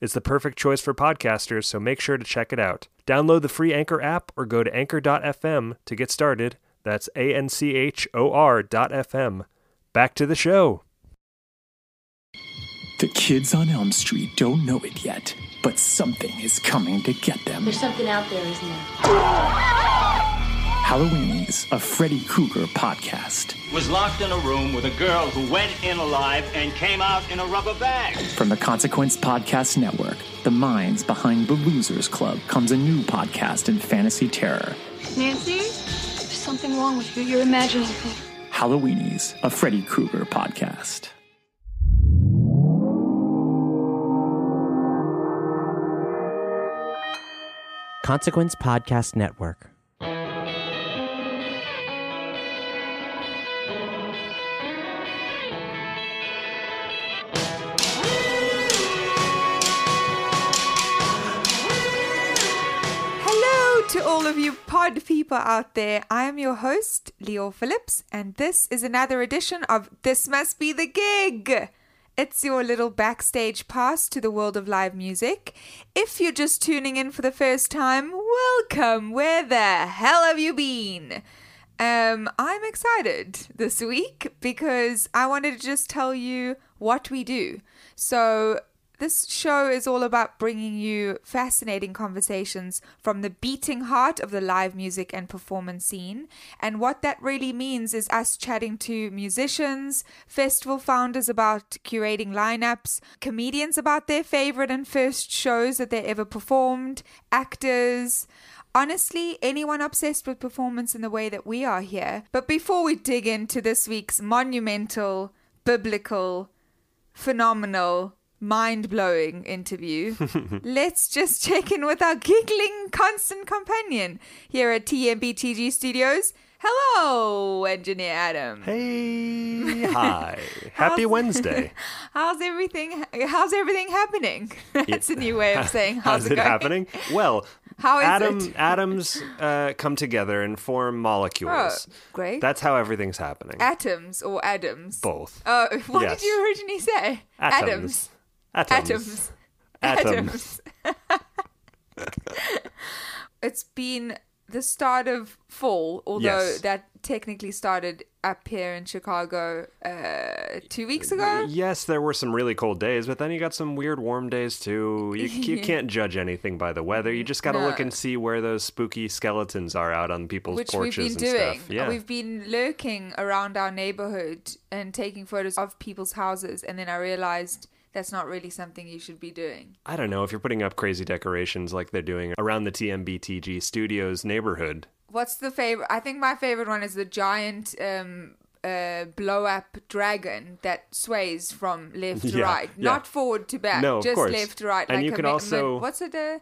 It's the perfect choice for podcasters, so make sure to check it out. Download the free Anchor app or go to anchor.fm to get started. That's A N C H O R dot FM. Back to the show. The kids on Elm Street don't know it yet, but something is coming to get them. There's something out there, isn't there? Halloweenies, a Freddy Krueger podcast. Was locked in a room with a girl who went in alive and came out in a rubber bag. From the Consequence Podcast Network, the minds behind the Losers Club, comes a new podcast in fantasy terror. Nancy? There's something wrong with you. You're imagining things. Halloweenies, a Freddy Krueger podcast. Consequence Podcast Network. To all of you pod people out there. I am your host, Leo Phillips, and this is another edition of This Must Be the Gig. It's your little backstage pass to the world of live music. If you're just tuning in for the first time, welcome. Where the hell have you been? Um, I'm excited this week because I wanted to just tell you what we do. So, this show is all about bringing you fascinating conversations from the beating heart of the live music and performance scene. And what that really means is us chatting to musicians, festival founders about curating lineups, comedians about their favorite and first shows that they ever performed, actors, honestly, anyone obsessed with performance in the way that we are here. But before we dig into this week's monumental, biblical, phenomenal, mind blowing interview, let's just check in with our giggling constant companion here at TMBTG Studios. Hello, Engineer Adam. Hey, hi. Happy Wednesday. How's everything? How's everything happening? That's a new way of saying how's, How's it, it happening? Well, How is atom, it? atoms uh, come together and form molecules. Oh, great. That's how everything's happening. Atoms or atoms? Both. Oh, what Yes. did you originally say? Atoms. Atoms. Atoms. Atoms. it's been the start of fall, although Yes. that technically started up here in Chicago uh, two weeks ago. Yes, there were some really cold days, but then you got some weird warm days too. You, you can't judge anything by the weather. You just got to look and see where those spooky skeletons are out on people's Which porches and doing. stuff. Yeah. We've been lurking around our neighborhood and taking photos of people's houses, and then I realized that's not really something you should be doing. I don't know if you're putting up crazy decorations like they're doing around the TMBTG Studios neighborhood. What's the favorite? I think my favorite one is the giant um, uh, blow up dragon that sways from left to Yeah, right, yeah. not forward to back, No, just course. left to right. And like you a can also- min- what's it? A,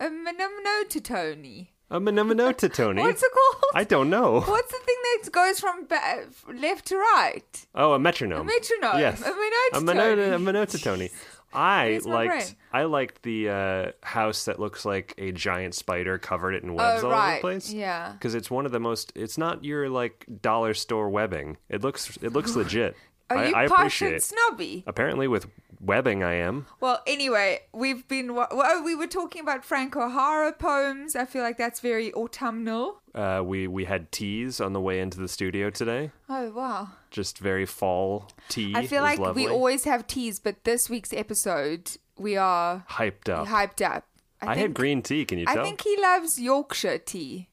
a monotonone. A Menominota, Tony. What's it called? I don't know. What's the thing that goes from ba- left to right? Oh, a metronome. A metronome. Yes. A A monotone. mono- a monotone. I Where's my brain? liked I liked the uh, house that looks like a giant spider covered it in webs Oh, all over right. the place. Yeah. Because it's one of the most. It's not your like dollar store webbing. It looks it looks legit. Are I, you I posh and snobby? Apparently, with webbing, I am. Well, anyway, we've been. Well, we were talking about Frank O'Hara poems. I feel like that's very autumnal. Uh, we we had teas on the way into the studio today. Oh wow! Just very fall tea. I feel like lovely. we always have teas, but this week's episode we are hyped up. hyped up. I, had think- green tea. Can you tell? I think he loves Yorkshire tea.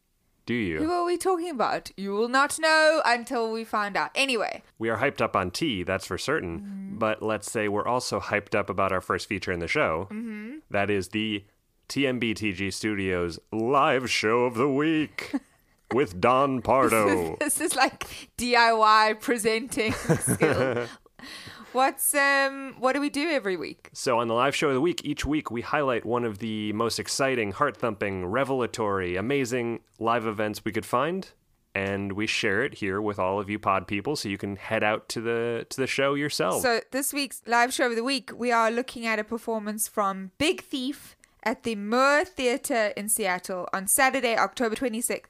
Do you? Who are we talking about? You will not know until we find out. Anyway, We are hyped up on tea, that's for certain. Mm-hmm. But let's say we're also hyped up about our first feature in the show. Mm-hmm. That is the TMBTG Studios live show of the week with Don Pardo. this is like DIY presenting skill. What's um? What do we do every week? so, on the live show of the week, each week we highlight one of the most exciting, heart thumping, revelatory, amazing live events we could find. And we share it here with all of you pod people so you can head out to the to the show yourself. So this week's live show of the week, we are looking at a performance from Big Thief at the Moore Theatre in Seattle on Saturday, October 26th.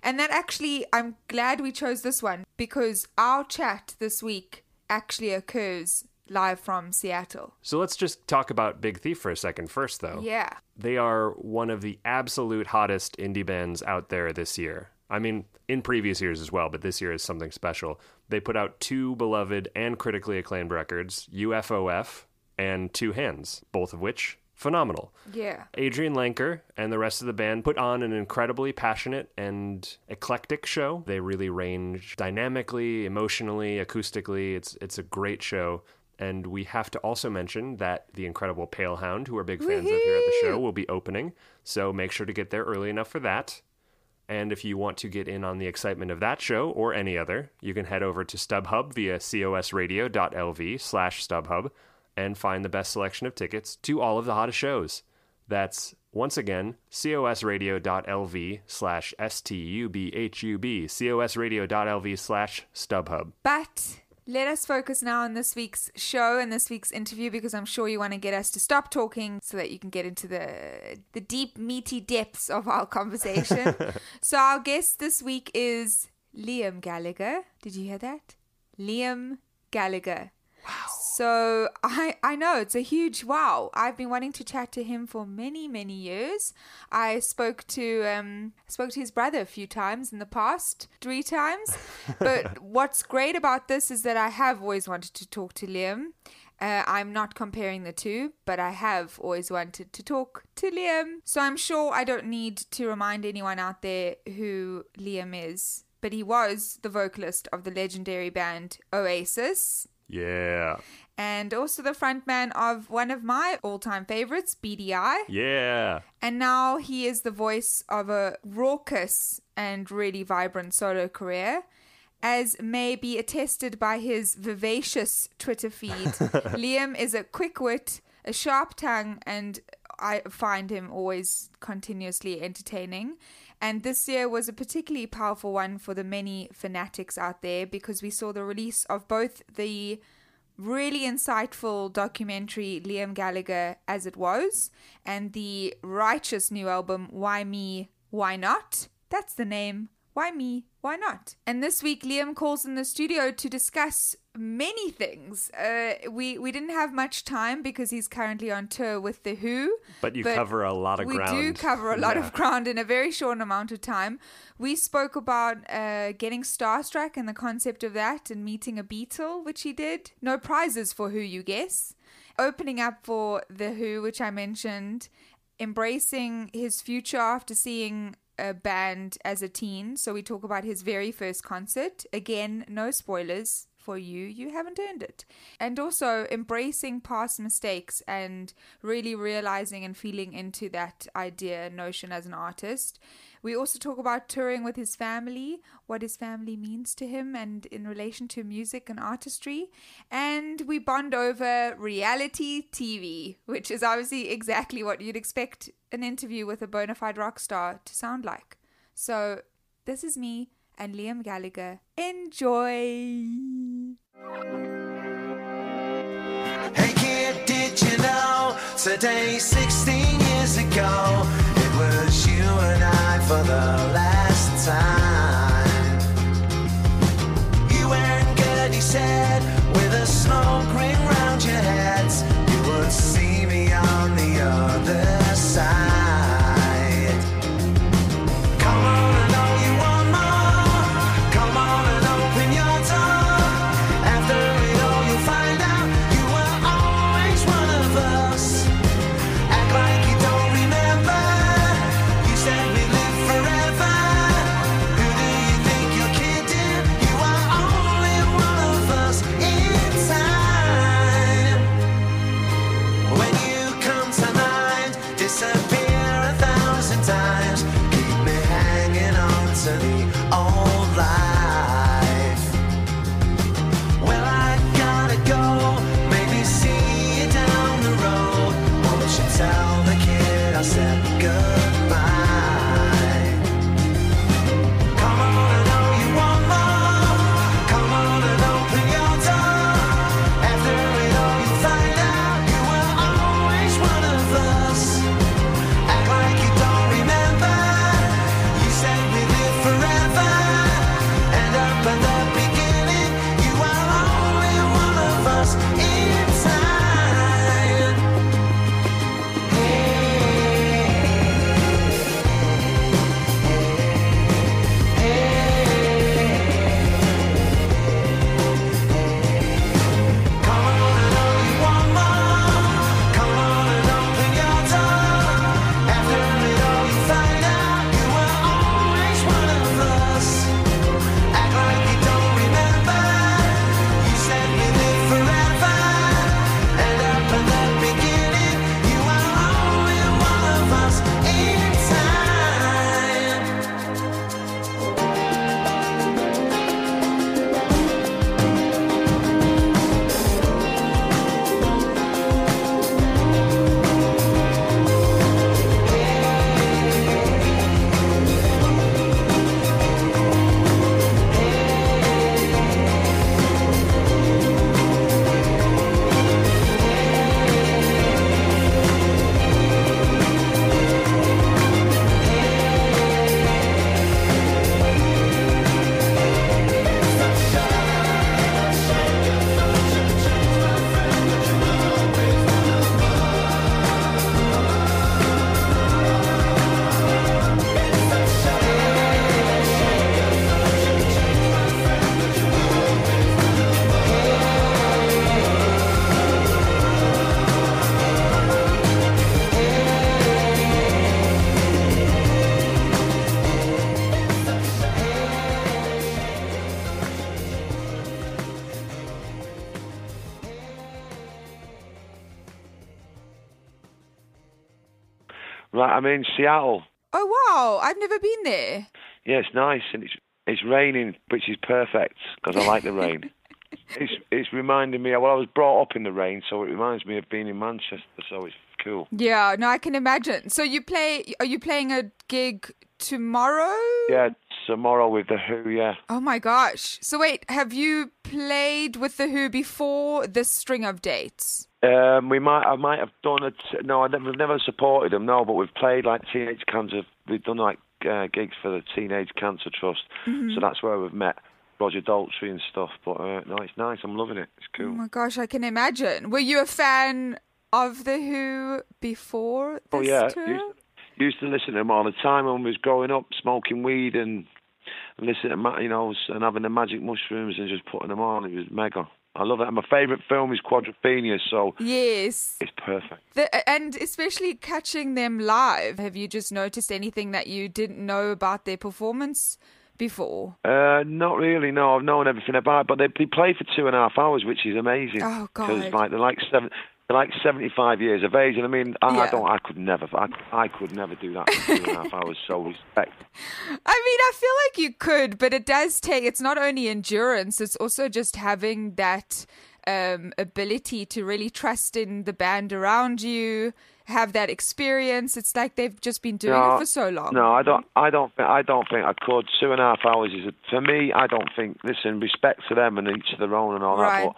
And that actually, I'm glad we chose this one because our chat this week actually occurs live from Seattle. so let's just talk about Big Thief for a second first, though. Yeah. They are one of the absolute hottest indie bands out there this year. I mean, in previous years as well, but this year is something special. They put out two beloved and critically acclaimed records, UFOF and Two Hands, both of which phenomenal. Yeah. Adrianne Lenker and the rest of the band put on an incredibly passionate and eclectic show. They really range dynamically, emotionally, acoustically. It's it's a great show. And we have to also mention that the incredible Palehound, who are big fans of here at the show, will be opening. So make sure to get there early enough for that. And if you want to get in on the excitement of that show or any other, you can head over to StubHub via cosradio.lv slash StubHub and find the best selection of tickets to all of the hottest shows. That's once again cosradio.lv slash S-T-U-B-H-U-B, cosradio.lv slash StubHub. But let us focus now on this week's show and this week's interview because I'm sure you want to get us to stop talking so that you can get into the the deep meaty depths of our conversation. so our guest this week is Liam Gallagher. Did you hear that? Liam Gallagher. Wow. So I I know it's a huge wow. I've been wanting to chat to him for many many years. I spoke to um spoke to his brother a few times in the past, three times. but what's great about this is that I have always wanted to talk to Liam. Uh, I'm not comparing the two, but I have always wanted to talk to Liam. So I'm sure I don't need to remind anyone out there who Liam is. But he was the vocalist of the legendary band Oasis Yeah. and also the frontman of one of my all-time favorites, Beady Eye. Yeah. And now he is the voice of a raucous and really vibrant solo career. As may be attested by his vivacious Twitter feed, Liam is a quick wit, a sharp tongue, and I find him always continuously entertaining. And this year was a particularly powerful one for the many fanatics out there because we saw the release of both the really insightful documentary Liam Gallagher as it was and the righteous new album Why Me Why Not? That's the name why me why not? And this week Liam calls in the studio to discuss many things uh, we we didn't have much time because he's currently on tour with the Who But you cover a lot of we ground. We do cover a lot Yeah. of ground in a very short amount of time. We spoke about uh, getting starstruck and the concept of that and meeting a Beatle, which he did. No prizes for Who, you guess. Opening up for The Who, which I mentioned. Embracing his future after seeing a band as a teen. So we talk about his very first concert. Again, no spoilers for you. You haven't earned it. And also embracing past mistakes and really realizing and feeling into that idea, notion as an artist. We also talk about touring with his family, what his family means to him, and in relation to music and artistry. And we bond over reality TV, which is obviously exactly what you'd expect an interview with a bona fide rock star to sound like. So, this is me and Liam Gallagher. Enjoy! Hey kid, did you know today, 16 years ago, it was you and I for the last time? I'm in Seattle. Oh wow, I've never been there. Yeah, it's nice and it's it's raining, which is perfect because I like the rain. It's it's reminding me. Well, I was brought up in the rain, so it reminds me of being in Manchester. So it's cool. Yeah, no, I can imagine. So you play? Are you playing a gig tomorrow? Yeah, tomorrow with the Who. Yeah. Oh my gosh. So wait, have you played with the Who before this string of dates? Um, we might, I might have done it. No, I never, we've never supported them. No, but we've played like Teenage Cancer. We've done like uh, gigs for the Teenage Cancer Trust. Mhm. So that's where we've met Roger Daltrey and stuff. But uh, no, it's nice. I'm loving it. It's cool. Oh my gosh, I can imagine. Were you a fan of the Who before this Oh yeah, tour? used, used to listen to them all the time when we was growing up, smoking weed and, and listening to you know and having the magic mushrooms and just putting them on. It was mega. I love it. And my favourite film is Quadrophenia, so Yes. it's perfect. The, and especially catching them live. Have you just noticed anything that you didn't know about their performance before? Uh, not really. No, I've known everything about it, but they, they play for two and a half hours, which is amazing. Oh, Because God. like they're like seven, they're like seventy-five years of age, and I mean, I, Yeah. I don't, I could never, I, I could never do that for two and a half hours. So respect. I mean, I feel like you could, but it does take, it's not only endurance, it's also just having that um, ability to really trust in the band around you, have that experience. It's like they've just been doing no, it for so long. No, I don't. I don't. Think, I don't think I could. Two and a half hours is a, for me. I don't think. Listen, respect to them and each to their own and all Right. that. But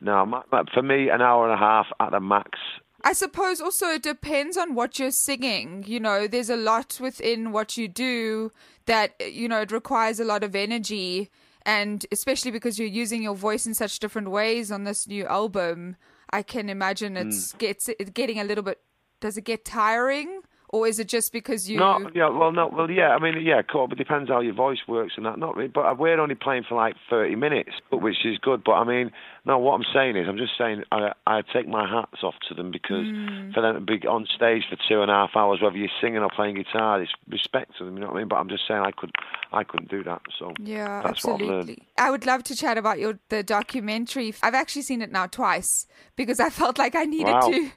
no, for me, an hour and a half at the max. I suppose also it depends on what you're singing. You know, there's a lot within what you do that, you know, it requires a lot of energy. And especially because you're using your voice in such different ways on this new album, I can imagine it's mm. gets it's getting a little bit. Does it get tiring, or is it just because you? No, yeah, well, no, well, yeah. I mean, yeah, cool. But it depends how your voice works and that. Not really, but we're only playing for like thirty minutes, but which is good. But I mean, no, what I'm saying is, I'm just saying, I I take my hats off to them because Mm. for them to be on stage for two and a half hours, whether you're singing or playing guitar, it's respect to them. You know what I mean? But I'm just saying, I could, I couldn't do that. So Yeah, that's what I've absolutely. I would love to chat about your the documentary. I've actually seen it now twice because I felt like I needed Wow. to.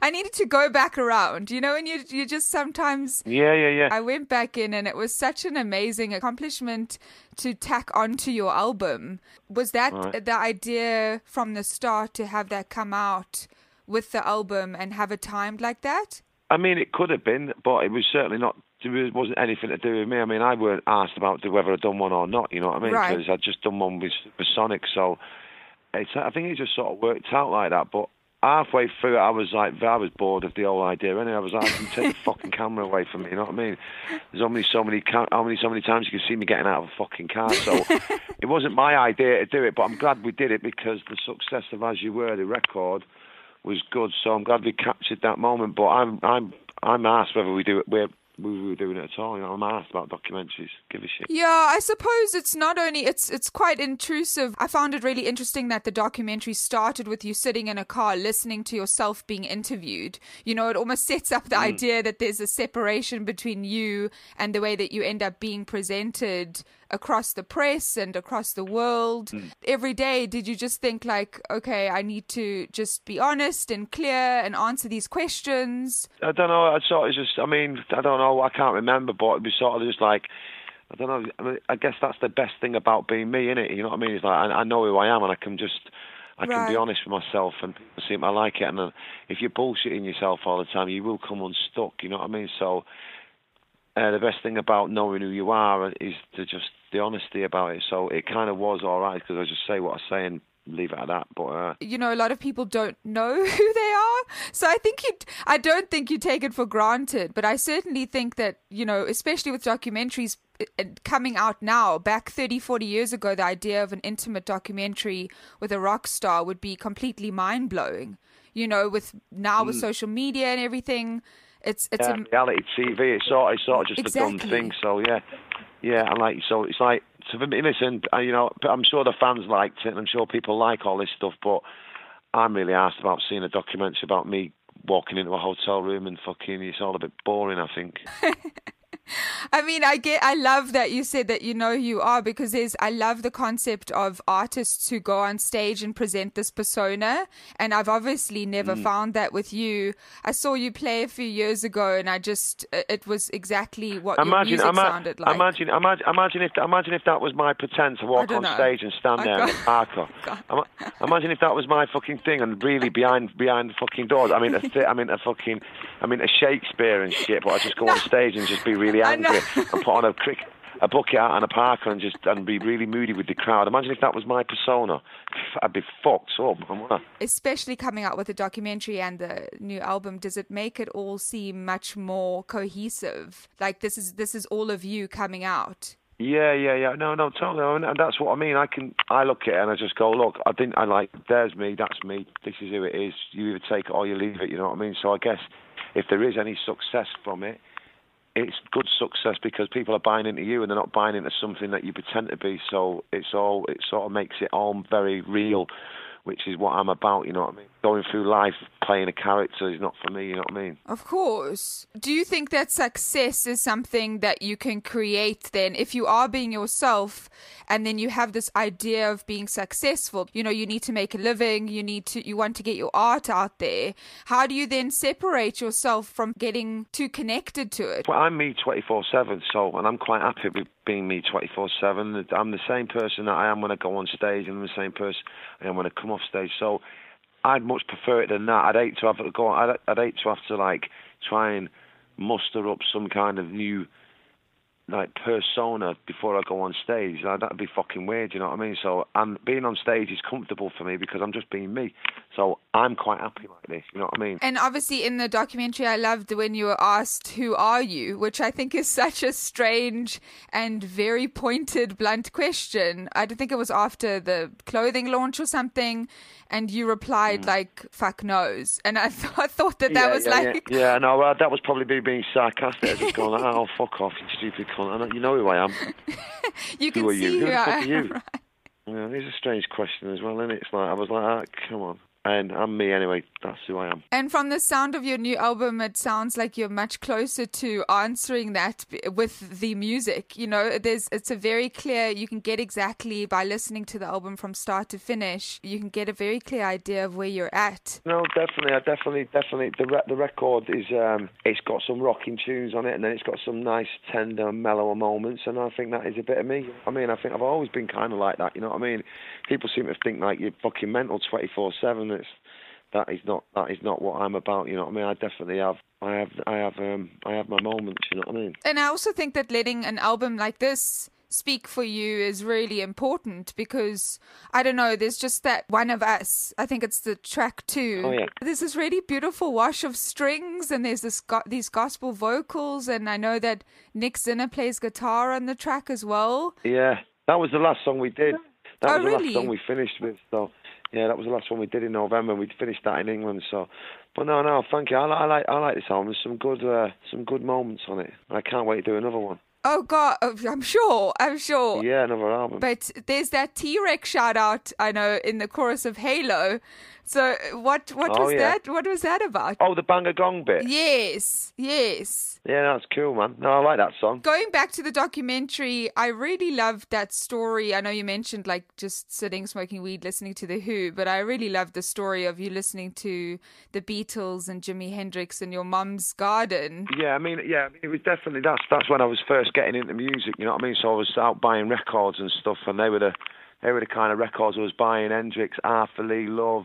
I needed to go back around. You know, and you you just sometimes. Yeah, yeah, yeah. I went back in, and it was such an amazing accomplishment to tack onto your album. Was that Right. the idea from the start to have that come out with the album and have it timed like that? I mean, it could have been, but it was certainly not. It wasn't anything to do with me. I mean, I weren't asked about whether I'd done one or not. You know what I mean? Right. Because I'd just done one with, with Sonic, so it's. I think it just sort of worked out like that. But halfway through, it, I was like, I was bored of the whole idea. Anyway, I was like, "Can take the fucking camera away from me." You know what I mean? There's only so many, how many, so many times you can see me getting out of a fucking car. So it wasn't my idea to do it, but I'm glad we did it because the success of As You Were, the record, was good. So I'm glad we captured that moment. But I'm, I'm, I'm asked whether we do it. We're, we were doing it at all. You know, I'm asked about documentaries. Give a shit. Yeah, I suppose it's not only it's it's quite intrusive. I found it really interesting that the documentary started with you sitting in a car listening to yourself being interviewed. You know, it almost sets up the Mm. idea that there's a separation between you and the way that you end up being presented across the press and across the world. Mm. Every day did you just think like, okay, I need to just be honest and clear and answer these questions? I don't know. I sort of just. I mean, I don't know. I can't remember, but it was sort of just like. I don't know. I, mean, I guess that's the best thing about being me, innit? You know what I mean? It's like I, I know who I am, and I can just. I can be honest with myself, and people seem to like it. And uh, if you're bullshitting yourself all the time, you will come unstuck. You know what I mean? So, uh, the best thing about knowing who you are is to just the honesty about it. So it kind of was all right because I just say what I say and leave it at that. But uh, you know a lot of people don't know who they are so i think you i don't think you take it for granted but i certainly think that you know especially with documentaries coming out now back 30 40 years ago the idea of an intimate documentary with a rock star would be completely mind-blowing you know with now with Mm. social media and everything it's it's yeah, a, reality TV. It's sort, it's sort of just a done Exactly. thing. So yeah, yeah. I like so it's like uh, you know, I'm sure the fans liked it, and I'm sure people like all this stuff. But I'm really asked about seeing a documentary about me walking into a hotel room and fucking. It's all a bit boring. I think. I mean, I get, I love that you said that you know who you are because there's, I love the concept of artists who go on stage and present this persona. And I've obviously never Mm. found that with you. I saw you play a few years ago and I just, it was exactly what your Imagine, music ima- sounded like. imagine, imagine, imagine if, imagine if that was my pretend to walk on know. stage and stand there in got- a parka. Imagine if that was my fucking thing and really behind behind the fucking doors. I mean, a th- I mean, a fucking, I mean, a Shakespeare and shit. But I just go on stage and just be really I know. angry and put on a crick. A bucket out and a parka and just and be really moody with the crowd. Imagine if that was my persona. I'd be fucked up. Gonna- especially coming out with the documentary and the new album does it make it all seem much more cohesive like this is this is all of you coming out Yeah, yeah, yeah. No, no, totally. And and that's what I mean. I can, I look at it and I just go, look, I didn't, I like, there's me, that's me, this is who it is. You either take it or you leave it. You know what I mean? So I guess if there is any success from it, it's good success because people are buying into you and they're not buying into something that you pretend to be. So it's all, it sort of makes it all very real, which is what I'm about. You know what I mean? Going through life playing a character is not for me. You know what I mean? of course do you think that success is something that you can create then if you are being yourself and then you have this idea of being successful you know you need to make a living you need to you want to get your art out there how do you then separate yourself from getting too connected to it Well, I'm me 24 7, so, and I'm quite happy with being me 24 7. I'm the same person that I am when I go on stage, and I'm the same person I am when I come off stage. So I'd much prefer it than that. I'd hate to have to go, I'd, I'd hate to have to, like, try and muster up some kind of new, like, persona before I go on stage. Like, that'd be fucking weird, you know what I mean? So, and being on stage is comfortable for me because I'm just being me. So I'm quite happy like this, you know what I mean? And obviously, in the documentary, I loved when you were asked, Who are you? which I think is such a strange and very pointed, blunt question. I think it was after the clothing launch or something, and you replied, like, fuck knows. And I, th- I thought that that yeah, was yeah, like, yeah, yeah, no, uh, that was probably me being sarcastic. I just going, like, oh, fuck off, you stupid cunt. I know, you know who I am. you can who are see you? who Who the fuck I are you? am. Yeah, it's a strange question as well, isn't it? It's like, I was like, ah, come on. And I'm me anyway, that's who I am. And from the sound of your new album, it sounds like you're much closer to answering that with the music. You know, there's it's a very clear. You can get exactly by listening to the album from start to finish. You can get a very clear idea of where you're at. No, definitely, I definitely, definitely. The re- the record is, um, it's got some rocking tunes on it, and then it's got some nice, tender, mellower moments, and I think that is a bit of me. I mean, I think I've always been kind of like that. You know what I mean? People seem to think like you're fucking mental twenty four seven. It's that is not that is not what I'm about. You know what I mean? I definitely have, I have, I have, um, I have my moments. You know what I mean? And I also think that letting an album like this speak for you is really important because I don't know, there's just that one of us. I think it's the track two. Oh, yeah. There's this really beautiful wash of strings and there's this go- these gospel vocals and I know that Nick Zinner plays guitar on the track as well. Yeah, that was the last song we did. That Oh, was the really? last song we finished with. So, yeah, that was the last one we did in November. We'd finished that in England. So, but no, no, thank you. I, I like, I like this album. There's some good, uh, some good moments on it. I can't wait to do another one. Oh god, I'm sure. I'm sure. Yeah, another album. But there's that T-Rex shout out I know in the chorus of Halo. So what what Oh, was yeah. that? What was that about? Oh, the Bang a Gong bit. Yes, yes. Yeah, that's cool, man. No, I like that song. Going back to the documentary, I really loved that story. I know you mentioned like just sitting, smoking weed, listening to The Who, but I really loved the story of you listening to the Beatles and Jimi Hendrix in your mum's garden. Yeah, I mean, yeah, I mean, it was definitely that's that's when I was first getting into music. You know what I mean? So I was out buying records and stuff, and they were the they were the kind of records I was buying: Hendrix, Arthur Lee, Love,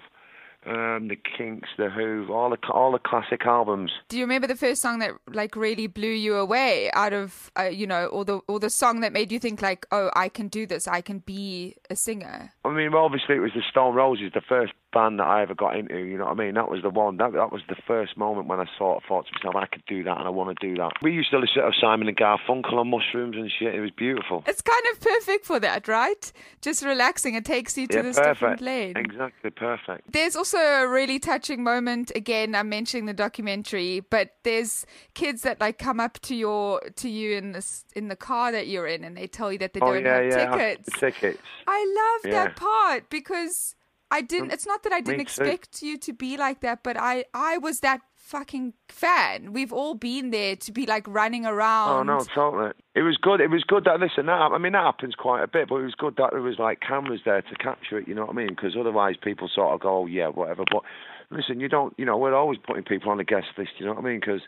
um, the Kinks, the Who, all the all the classic albums. Do you remember the first song that like really blew you away out of uh, you know, or the or the song that made you think like, oh, I can do this, I can be a singer? I mean, well, obviously it was the Stone Roses, the first band that I ever got into. You know what I mean? That was the one. That that was the first moment when I sort of thought to myself, I could do that, and I want to do that. We used to listen to Simon and Garfunkel on mushrooms and shit. It was beautiful. It's kind of perfect for that, right? Just relaxing. It takes you to yeah, this perfect. different lane. Exactly, perfect. There's also a really touching moment. Again, I'm mentioning the documentary, but there's kids that like come up to your to you in this in the car that you're in, and they tell you that they oh don't yeah, have yeah, tickets. the tickets. I love that part because I didn't. It's not that I didn't expect you to be like that, but I I was that fucking fan. We've all been there to be like running around. Oh no, totally. It was good. It was good that listen. That I mean that happens quite a bit, but it was good that there was like cameras there to capture it. You know what I mean? Because otherwise people sort of go, oh, yeah, whatever. But listen, you don't. You know, we're always putting people on the guest list. You know what I mean? Because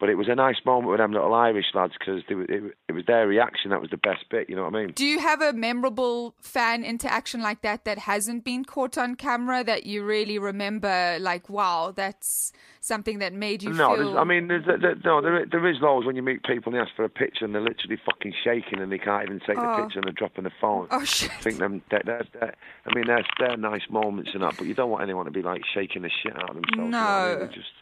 but it was a nice moment with them little Irish lads because it, it was their reaction that was the best bit. You know what I mean? Do you have a memorable fan interaction like that that hasn't been caught on camera that you really remember? Like, wow, that's something that made you no, feel. I mean, there's, there, no, there, there is loads when you meet people and they ask for a picture and they're literally fucking shaking and they can't even take Oh. the picture and they're dropping the phone. Oh shit! I think them, they're, they're, I mean, they're, they're nice moments and that, but you don't want anyone to be like shaking the shit out of themselves. you know what I mean? No. Just,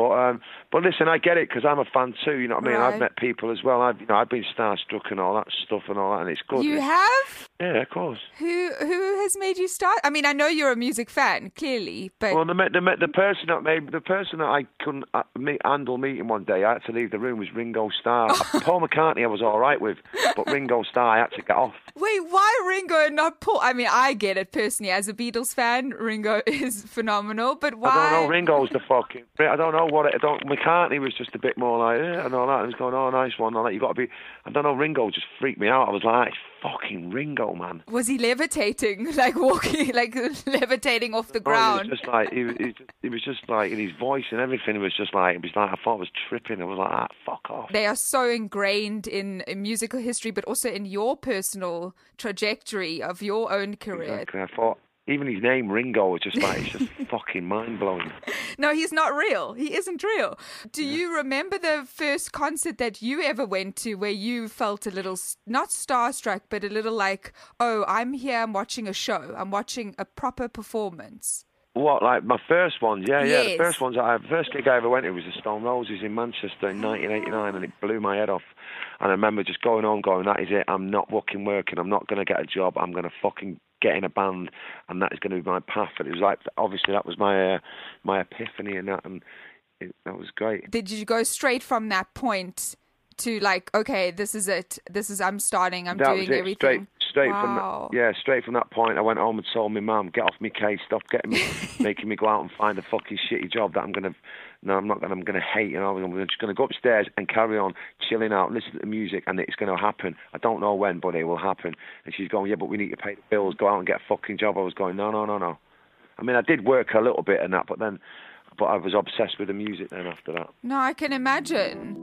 but um, but listen, I get it because I'm a fan too. You know what I mean? Right. I've met people as well. I've you know I've been starstruck and all that stuff and all that, and it's good. You have? Yeah, of course. Who who has made you start? I mean, I know you're a music fan, clearly, but Well, the, the the person that made the person that I couldn't uh, meet, handle meeting one day, I had to leave the room was Ringo Starr. Paul McCartney, I was all right with, but Ringo Starr, I had to get off. wait, why Ringo and not Paul? I mean, I get it personally. As a Beatles fan, Ringo is phenomenal, but why? I don't know. Ringo's the fucking. I don't know what it. I don't. McCartney was just a bit more like yeah, and all that. And was going, oh, nice one. All that. You got to be. I don't know. Ringo just freaked me out. I was like, it's fucking Ringo, man. Was he levitating, like walking, like levitating off the Oh, ground? He was just like he was, he, just- he was just like in his voice and everything. It was just like it was like I thought I was tripping. I was like, ah, fuck off. They are so ingrained in, in musical history, but also in your personal trajectory of your own career. Exactly. I thought even his name Ringo is just like it's just fucking mind blowing. No, he's not real. He isn't real. Do you remember the first concert that you ever went to where you felt a little, not starstruck, but a little like, oh, I'm here, I'm watching a show, I'm watching a proper performance? What, like my first ones? Yeah, yeah. The first ones I first gig I ever went to was the Stone Roses in Manchester in 1989, and it blew my head off. And I remember just going on, going, "That is it. I'm not fucking working. I'm not going to get a job. I'm going to fucking get in a band, and that is going to be my path." And it was like, obviously, that was my uh, my epiphany, and that, and it, that was great. Did you go straight from that point to like, okay, this is it. This is, I'm starting, I'm that doing was it. everything? Straight, straight Wow. from that, yeah, straight from that point, I went home and told my mum, "Get off me case. Stop getting me, making me go out and find a fucking shitty job that I'm gonna, no, I'm not gonna, I'm gonna hate. You know, I'm just gonna go upstairs and carry on chilling out, listen to the music, and it's gonna happen. I don't know when, but it will happen." And she's going, "Yeah, but we need to pay the bills. Go out and get a fucking job." I was going, "No, no, no, no." I mean, I did work a little bit and that, but then, but I was obsessed with the music then after that. No, I can imagine.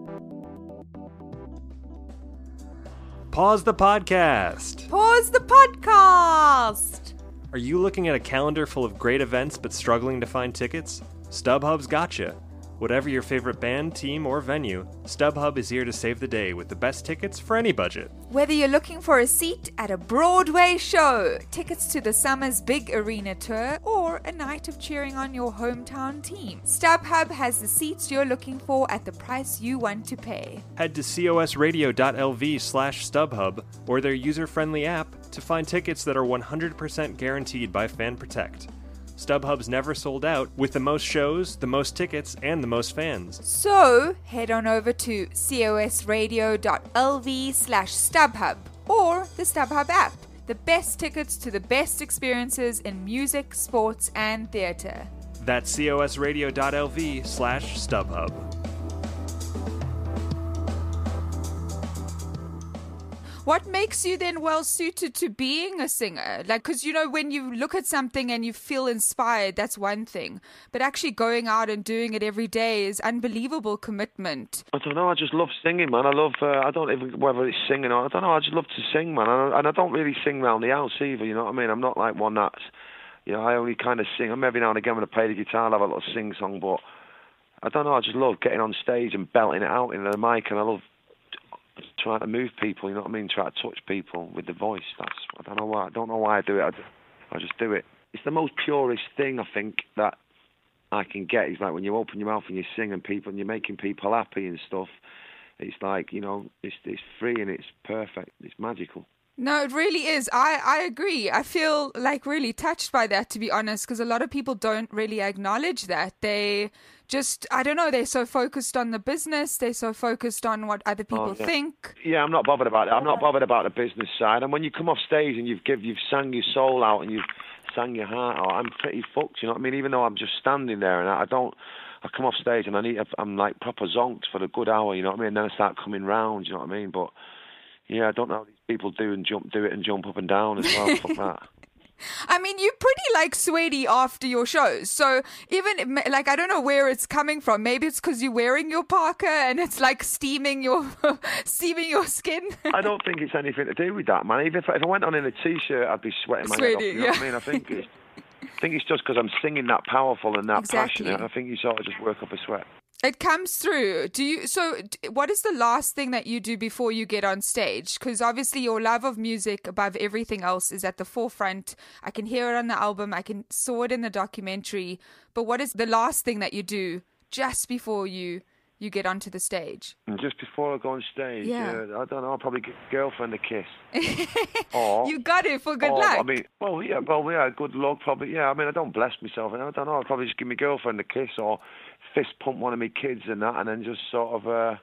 Pause the podcast. Pause the podcast. Are you looking at a calendar full of great events but struggling to find tickets? StubHub's got you. Whatever your favorite band, team, or venue, StubHub is here to save the day with the best tickets for any budget. Whether you're looking for a seat at a Broadway show, tickets to the summer's big arena tour, or a night of cheering on your hometown team, StubHub has the seats you're looking for at the price you want to pay. Head to cosradio.lv slash StubHub or their user-friendly app to find tickets that are 100% guaranteed by Fan Protect. StubHub's never sold out, with the most shows, the most tickets, and the most fans. So head on over to cosradio.lv slash StubHub or the StubHub app. The best tickets to the best experiences in music, sports, and theatre. That's cosradio.lv slash StubHub. What makes you then well suited to being a singer? Like, because you know, when you look at something and you feel inspired, that's one thing. But actually going out and doing it every day is unbelievable commitment. I don't know. I just love singing, man. I love. Uh, I don't even whether it's singing or I don't know. I just love to sing, man. And I, don't really sing round the house either. You know what I mean? I'm not like one that's. You know, I only kind of sing. I'm every now and again when I play the guitar, I'll have a little sing song. But I don't know. I just love getting on stage and belting it out in the mic, and I love trying to move people. You know what I mean? Try to touch people with the voice. That's. I don't know why. I don't know why I do it. I, just- I just do it. It's the most purest thing I think that I can get is like when you open your mouth and you sing and people and you're making people happy and stuff. It's like you know, it's it's free and it's perfect. It's magical. No, it really is. I, I agree. I feel like really touched by that, to be honest, because a lot of people don't really acknowledge that. They just, I don't know, they're so focused on the business, they're so focused on what other oh, people Oh, yeah. think. Yeah, I'm not bothered about that. I'm not bothered about the business side. And when you come off stage and you've give you've sang your soul out and you've sang your heart out, I'm pretty fucked. You know what I mean? Even though I'm just standing there and I, I don't, I come off stage and I need I'm like proper zonked for a good hour, you know what I mean? And then I start coming round, you know what I mean? But yeah, I don't know how these people do and jump do it and jump up and down as well. Fuck that. I mean, you're pretty like sweaty after your shows. So even like I don't know where it's coming from. Maybe it's because you're wearing your parka and it's like steaming your steaming your skin. I don't think it's anything to do with that, man. Even if, if I went on in a t-shirt, I'd be sweating my Sweaty, head off. You know yeah. what I mean? I think it's, I think it's just because I'm singing that powerful and that Exactly. passionate. I think you sort of just work up a sweat. It comes through. Do you? So, what is the last thing that you do before you get on stage? Because obviously, your love of music above everything else is at the forefront. I can hear it on the album. I can saw it in the documentary. But what is the last thing that you do just before you you get onto the stage? Just before I go on stage, Yeah. uh, I don't know, I'll probably give girlfriend a kiss. or, You got it for good or, luck. I mean, well, yeah, well, yeah, good luck, probably. Yeah, I mean, I don't bless myself. I don't know. I'll probably just give my girlfriend a kiss or fist pump one of my kids and that, and then just sort of, uh,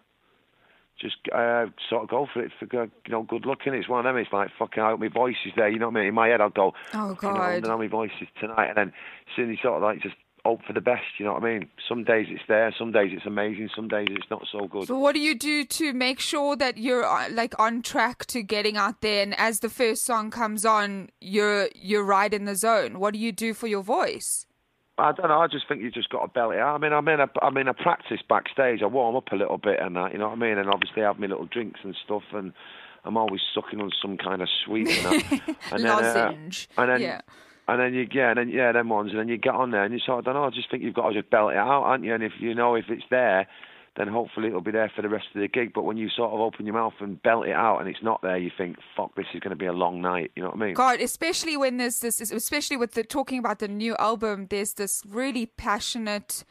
just uh, sort of go for it. For good, you know, good luck. And it's one of them. It's like fucking. I hope my voice is there. You know what I mean? In my head, I'll go. Oh, You know, I God. don't know my voice is tonight, and then soon you sort of like just hope for the best. You know what I mean? Some days it's there. Some days it's amazing. Some days it's not so good. So what do you do to make sure that you're uh, like on track to getting out there and as the first song comes on you're you're right in the zone? What do you do for your voice? I don't know. I just think you just got to belt it out. I mean, I mean, I, I mean, I practice backstage. I warm up a little bit and that. You know what I mean? And obviously, I have my little drinks and stuff, and I'm always sucking on some kind of sweet and that. and uh, and then, Yeah. and then you, yeah, and then yeah, them ones, and then you get on there and you sort of don't know. I just think you've got to just belt it out, aren't you? And if you know if it's there, then hopefully it'll be there for the rest of the gig. But when you sort of open your mouth and belt it out and it's not there, you think, fuck, this is going to be a long night. You know what I mean? God, especially when there's this, especially with the talking about the new album, there's this really passionate.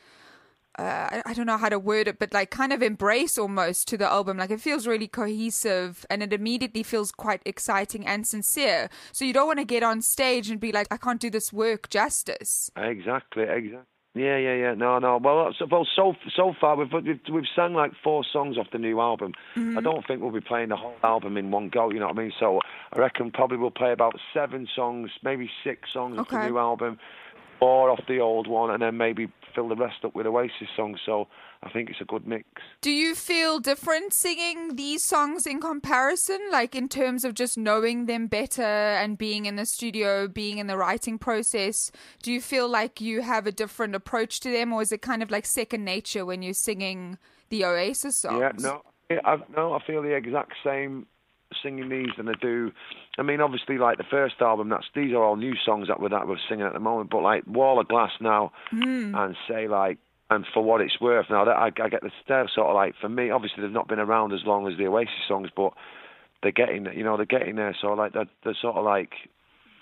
Uh, I, I don't know how to word it, but like kind of embrace almost to the album. Like it feels really cohesive and it immediately feels quite exciting and sincere. So you don't want to get on stage and be like, I can't do this work justice. Exactly, exactly. Yeah, yeah, yeah. No, no. Well, that's, well, so so far we've we've, we've sang like four songs off the new album. Mm-hmm. I don't think we'll be playing the whole album in one go. You know what I mean? So I reckon probably we'll play about seven songs, maybe six songs off the new album, four off the old one, and then maybe fill the rest up with Oasis songs. So I think it's a good mix. Do you feel different singing these songs in comparison, like in terms of just knowing them better and being in the studio, being in the writing process? Do you feel like you have a different approach to them, or is it kind of like second nature when you're singing the Oasis songs? Yeah, no, yeah, I, no, I feel the exact same singing these than I do. I mean, obviously, like the first album, that's these are all new songs that we're that we're singing at the moment. But like Wall of Glass now, hmm. and say like, and for what it's worth, now that I, I get the they're sort of like for me, obviously they've not been around as long as the Oasis songs, but they're getting, you know, they're getting there. So like they're, they're sort of like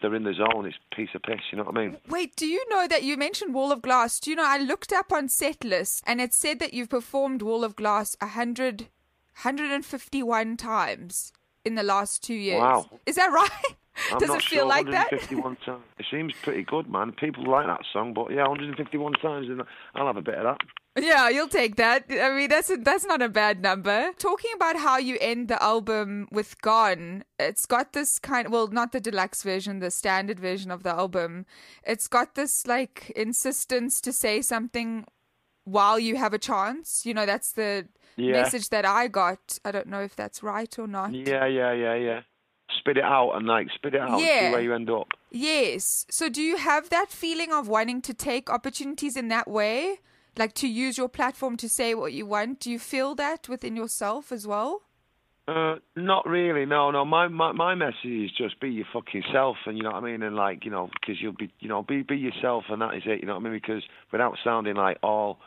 they're in the zone. It's piece of piss, you know what I mean? Wait, do you know that you mentioned Wall of Glass? Do you know I looked up on Setlist and it said that you've performed Wall of Glass 100, 151 times in the last two years. Wow. Is that right? I'm Does it feel sure, like that? 151 times. It seems pretty good, man. People like that song, but yeah, 151 times, and I'll have a bit of that. Yeah, you'll take that. I mean, that's a, that's not a bad number. Talking about how you end the album with "Gone," it's got this kind. Well, not the deluxe version, the standard version of the album. It's got this like insistence to say something while you have a chance. You know, that's the Yeah. message that I got. I don't know if that's right or not. Yeah, yeah, yeah, yeah. Spit it out and like spit it out. Yeah. See where you end up. Yes. So, do you have that feeling of wanting to take opportunities in that way? Like to use your platform to say what you want? Do you feel that within yourself as well? Uh, not really. No, no. My, my my message is just be your fucking self, and you know what I mean. And like you know, because you'll be, you know, be be yourself, and that is it. You know what I mean? Because without sounding like all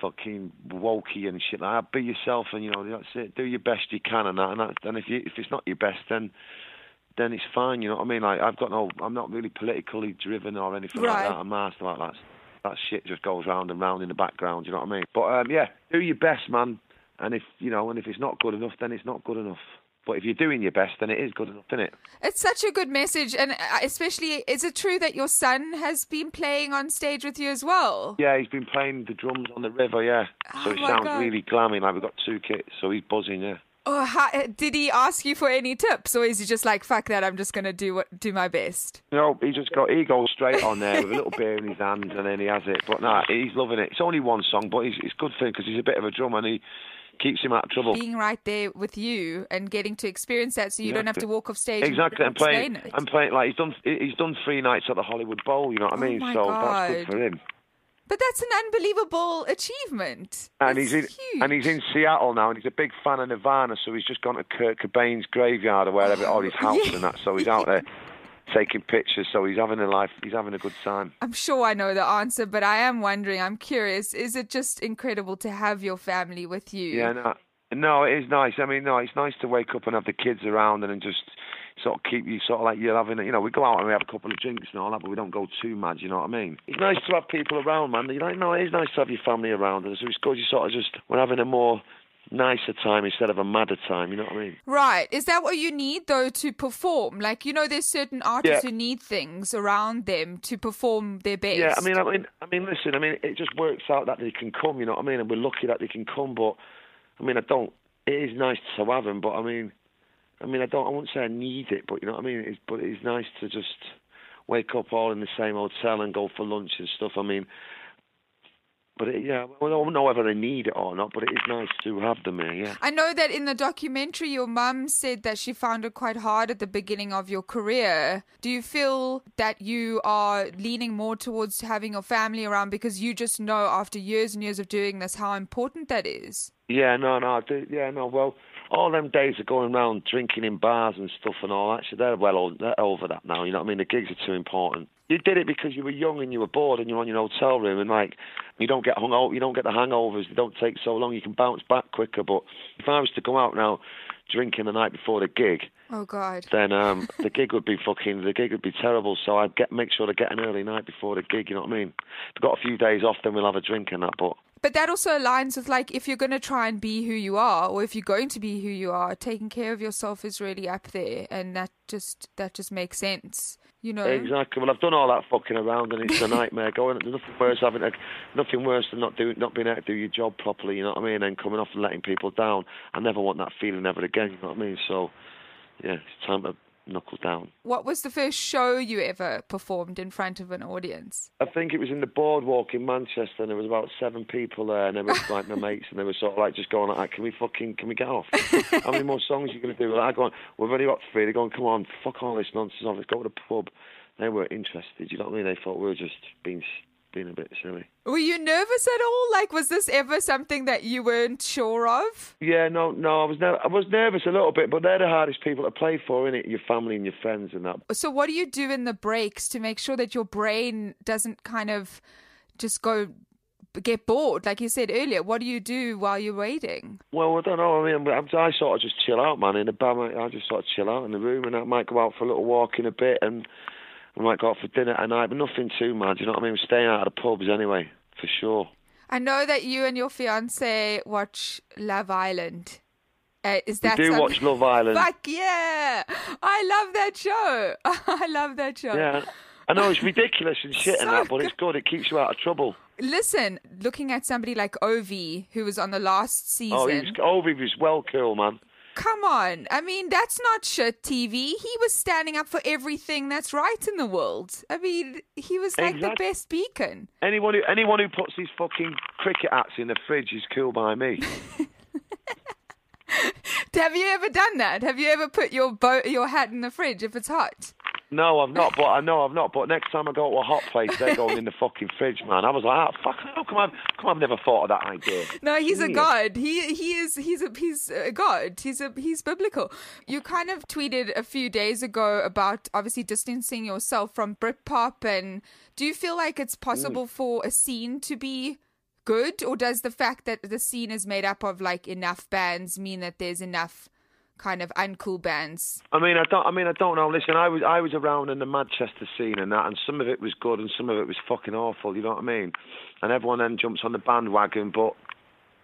fucking wokey and shit like that, be yourself, and you know that's it. Do your best you can, and that. And, that, and if you if it's not your best, then then it's fine. You know what I mean? Like I've got no, I'm not really politically driven or anything Right. like that. I'm nasty like that. That shit just goes round and round in the background. You know what I mean? But um, yeah, do your best, man. And if you know, and if it's not good enough, then it's not good enough. But if you're doing your best, then it is good enough, isn't it? It's such a good message, and uh, especially, is it true that your son has been playing on stage with you as well? Yeah, he's been playing the drums on the river. Yeah, so Oh it sounds God. really glammy. Like we've got two kits, so he's buzzing. Yeah. Oh, how, did he ask you for any tips, or is he just like, "Fuck that, I'm just gonna do what do my best"? No, he just got he goes straight on there with a little beer in his hand, and then he has it. But nah, he's loving it. It's only one song, but he's, it's good thing because he's a bit of a drummer and he keeps him out of trouble. Being right there with you and getting to experience that, so you don't have to walk off stage. Exactly, and and playing, it. and playing like he's done. He's done three nights at the Hollywood Bowl. You know what I Oh mean? my so that's God. good for him. But that's an unbelievable achievement. And That's he's in huge. and he's in Seattle now, and he's a big fan of Nirvana. So he's just gone to Kurt Cobain's graveyard or wherever, or his house and that. So he's out there taking pictures. So he's having a life. He's having a good time. I'm sure I know the answer, but I am wondering. I'm curious. Is it just incredible to have your family with you? Yeah, no, no, it is nice. I mean, no, it's nice to wake up and have the kids around and just sort of keep you sort of like you're having, you know, we go out and we have a couple of drinks and all that, but we don't go too mad. You know what I mean? It's nice to have people around, man. You know, no, it is nice to have your family around, and so it's good. You sort of just we're having a more nicer time instead of a madder time. You know what I mean? Right. Is that what you need though to perform? Like you know, there's certain artists Yeah. who need things around them to perform their best. Yeah, I mean, I mean, I mean, listen, I mean, it just works out that they can come. You know what I mean? And we're lucky that they can come. But I mean, I don't. It is nice to have them, but I mean, I mean, I don't. I won't say I need it, but you know what I mean. It's, but it's nice to just wake up all in the same hotel and go for lunch and stuff. I mean. But it, yeah, well, I don't know whether I need it or not, but it is nice to have them here. Yeah. I know that in the documentary, your mum said that she found it quite hard at the beginning of your career. Do you feel that you are leaning more towards having your family around because you just know after years and years of doing this how important that is? Yeah, no, no, I do, yeah, no. Well, all them days of going around drinking in bars and stuff and all that, so they're well o- they're over that now. You know what I mean? The gigs are too important. You did it because you were young and you were bored and you're on your hotel room and like you don't get hung out, you don't get the hangovers. They don't take so long. You can bounce back quicker. But if I was to go out now drinking the night before the gig, Oh God. then um, the gig would be fucking the gig would be terrible. So I'd get make sure to get an early night before the gig. You know what I mean? If I've got a few days off, then we'll have a drink and that. But But that also aligns with like if you're going to try and be who you are, or if you're going to be who you are, taking care of yourself is really up there, and that just that just makes sense, you know. Exactly. Well, I've done all that fucking around, and it's a nightmare. Going, there's nothing worse having to, nothing worse than not doing, not being able to do your job properly. You know what I mean? And coming off and letting people down. I never want that feeling ever again. You know what I mean? So, yeah, it's time to knuckle down. What was the first show you ever performed in front of an audience? I think it was in the boardwalk in Manchester, and there was about seven people there, and they were like my mates, and they were sort of like just going like, "Can we fucking, can we get off? How many more songs are you gonna do?" And I going, "We've only got three. They're going, "Come on, fuck all this nonsense off. Let's go to the pub." They weren't interested. You know what I mean? They thought we were just being being a bit silly. Were you nervous at all? Like, was this ever something that you weren't sure of? Yeah, no, no, I was ner- I was nervous a little bit, but they're the hardest people to play for, innit? Your family and your friends and that. So, what do you do in the breaks to make sure that your brain doesn't kind of just go get bored? Like you said earlier, what do you do while you're waiting? Well, I don't know. I mean, I'm, I sort of just chill out, man. In the band, I just sort of chill out in the room, and I might go out for a little walk in a bit, and I might go out for dinner at night, but nothing too mad. You know what I mean? We're staying out of the pubs anyway, for sure. I know that you and your fiance watch Love Island. Uh, is that we do watch Love Island. Fuck yeah! I love that show. I love that show. Yeah, I know it's ridiculous and shit and that, but it's good. It keeps you out of trouble. Listen, looking at somebody like Ovie, who was on the last season. Oh, he was, Ovie was well cool, man. Come on. I mean, that's not shit TV. He was standing up for everything that's right in the world. I mean, he was like the best beacon. Anyone who anyone who puts these fucking cricket hats in the fridge is cool by me. Have you ever done that? Have you ever put your bo- your hat in the fridge if it's hot? No, I've not, but I know I've not. But next time I go to a hot place, they're going in the fucking fridge, man. I was like, ah, fuck, how come I've, come I've never thought of that idea? No, he's a god. He he is he's a he's a god. He's a he's biblical. You kind of tweeted a few days ago about obviously distancing yourself from Britpop, and do you feel like it's possible for a scene to be good, or does the fact that the scene is made up of like enough bands mean that there's enough kind of uncool bands? I mean, I don't. I mean, I don't know. Listen, I was I was around in the Manchester scene and that, and some of it was good, and some of it was fucking awful. You know what I mean? And everyone then jumps on the bandwagon, but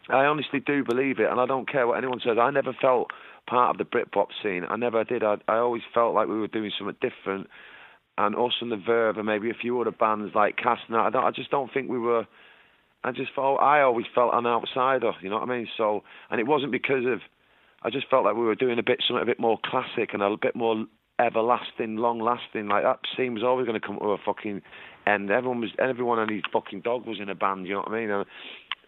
I honestly do believe it, and I don't care what anyone says. I never felt part of the Britpop scene. I never did. I I always felt like we were doing something different. And us and the Verve, and maybe a few other bands like Castner. I don't. I just don't think we were. I just felt I always felt an outsider. You know what I mean? So, and it wasn't because of. I just felt like we were doing a bit something a bit more classic and a bit more everlasting, long lasting. Like that scene was always going to come to a fucking end. Everyone was, everyone and his fucking dog was in a band. You know what I mean? And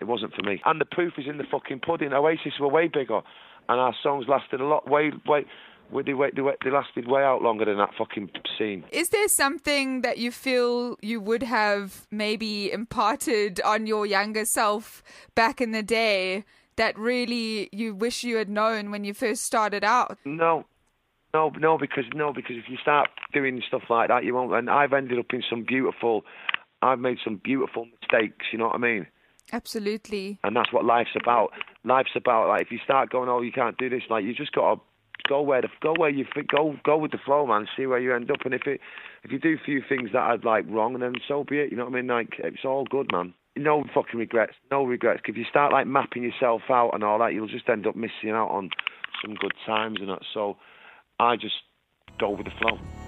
it wasn't for me. And the proof is in the fucking pudding. Oasis were way bigger, and our songs lasted a lot. Way, way. They, they, they lasted way out longer than that fucking scene. Is there something that you feel you would have maybe imparted on your younger self back in the day that really you wish you had known when you first started out? No, no, no, because no, because if you start doing stuff like that, you won't. And I've ended up in some beautiful. I've made some beautiful mistakes. You know what I mean? Absolutely. And that's what life's about. Life's about like if you start going, oh, you can't do this. Like you just got to go where the go where you go go with the flow, man. See where you end up. And if it if you do a few things that I'd like wrong, then so be it. You know what I mean? Like it's all good, man. No fucking regrets. No regrets. If you start like mapping yourself out and all that, you'll just end up missing out on some good times and that. So I just go with the flow.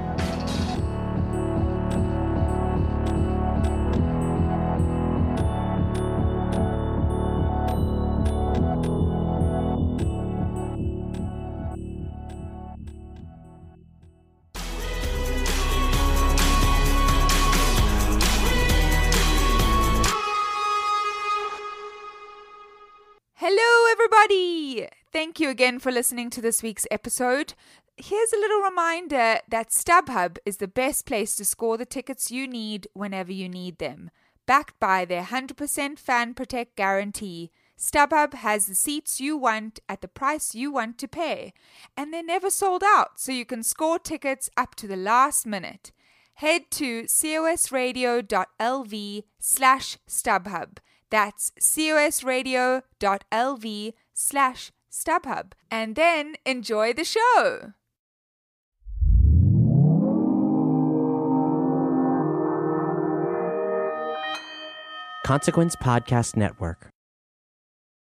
Thank you again for listening to this week's episode. Here's a little reminder that StubHub is the best place to score the tickets you need whenever you need them. Backed by their 100% fan protect guarantee, StubHub has the seats you want at the price you want to pay, and they're never sold out, so you can score tickets up to the last minute. Head to cosradio.lv slash StubHub. That's cosradio.lv slash StubHub. And then enjoy the show. Consequence Podcast Network.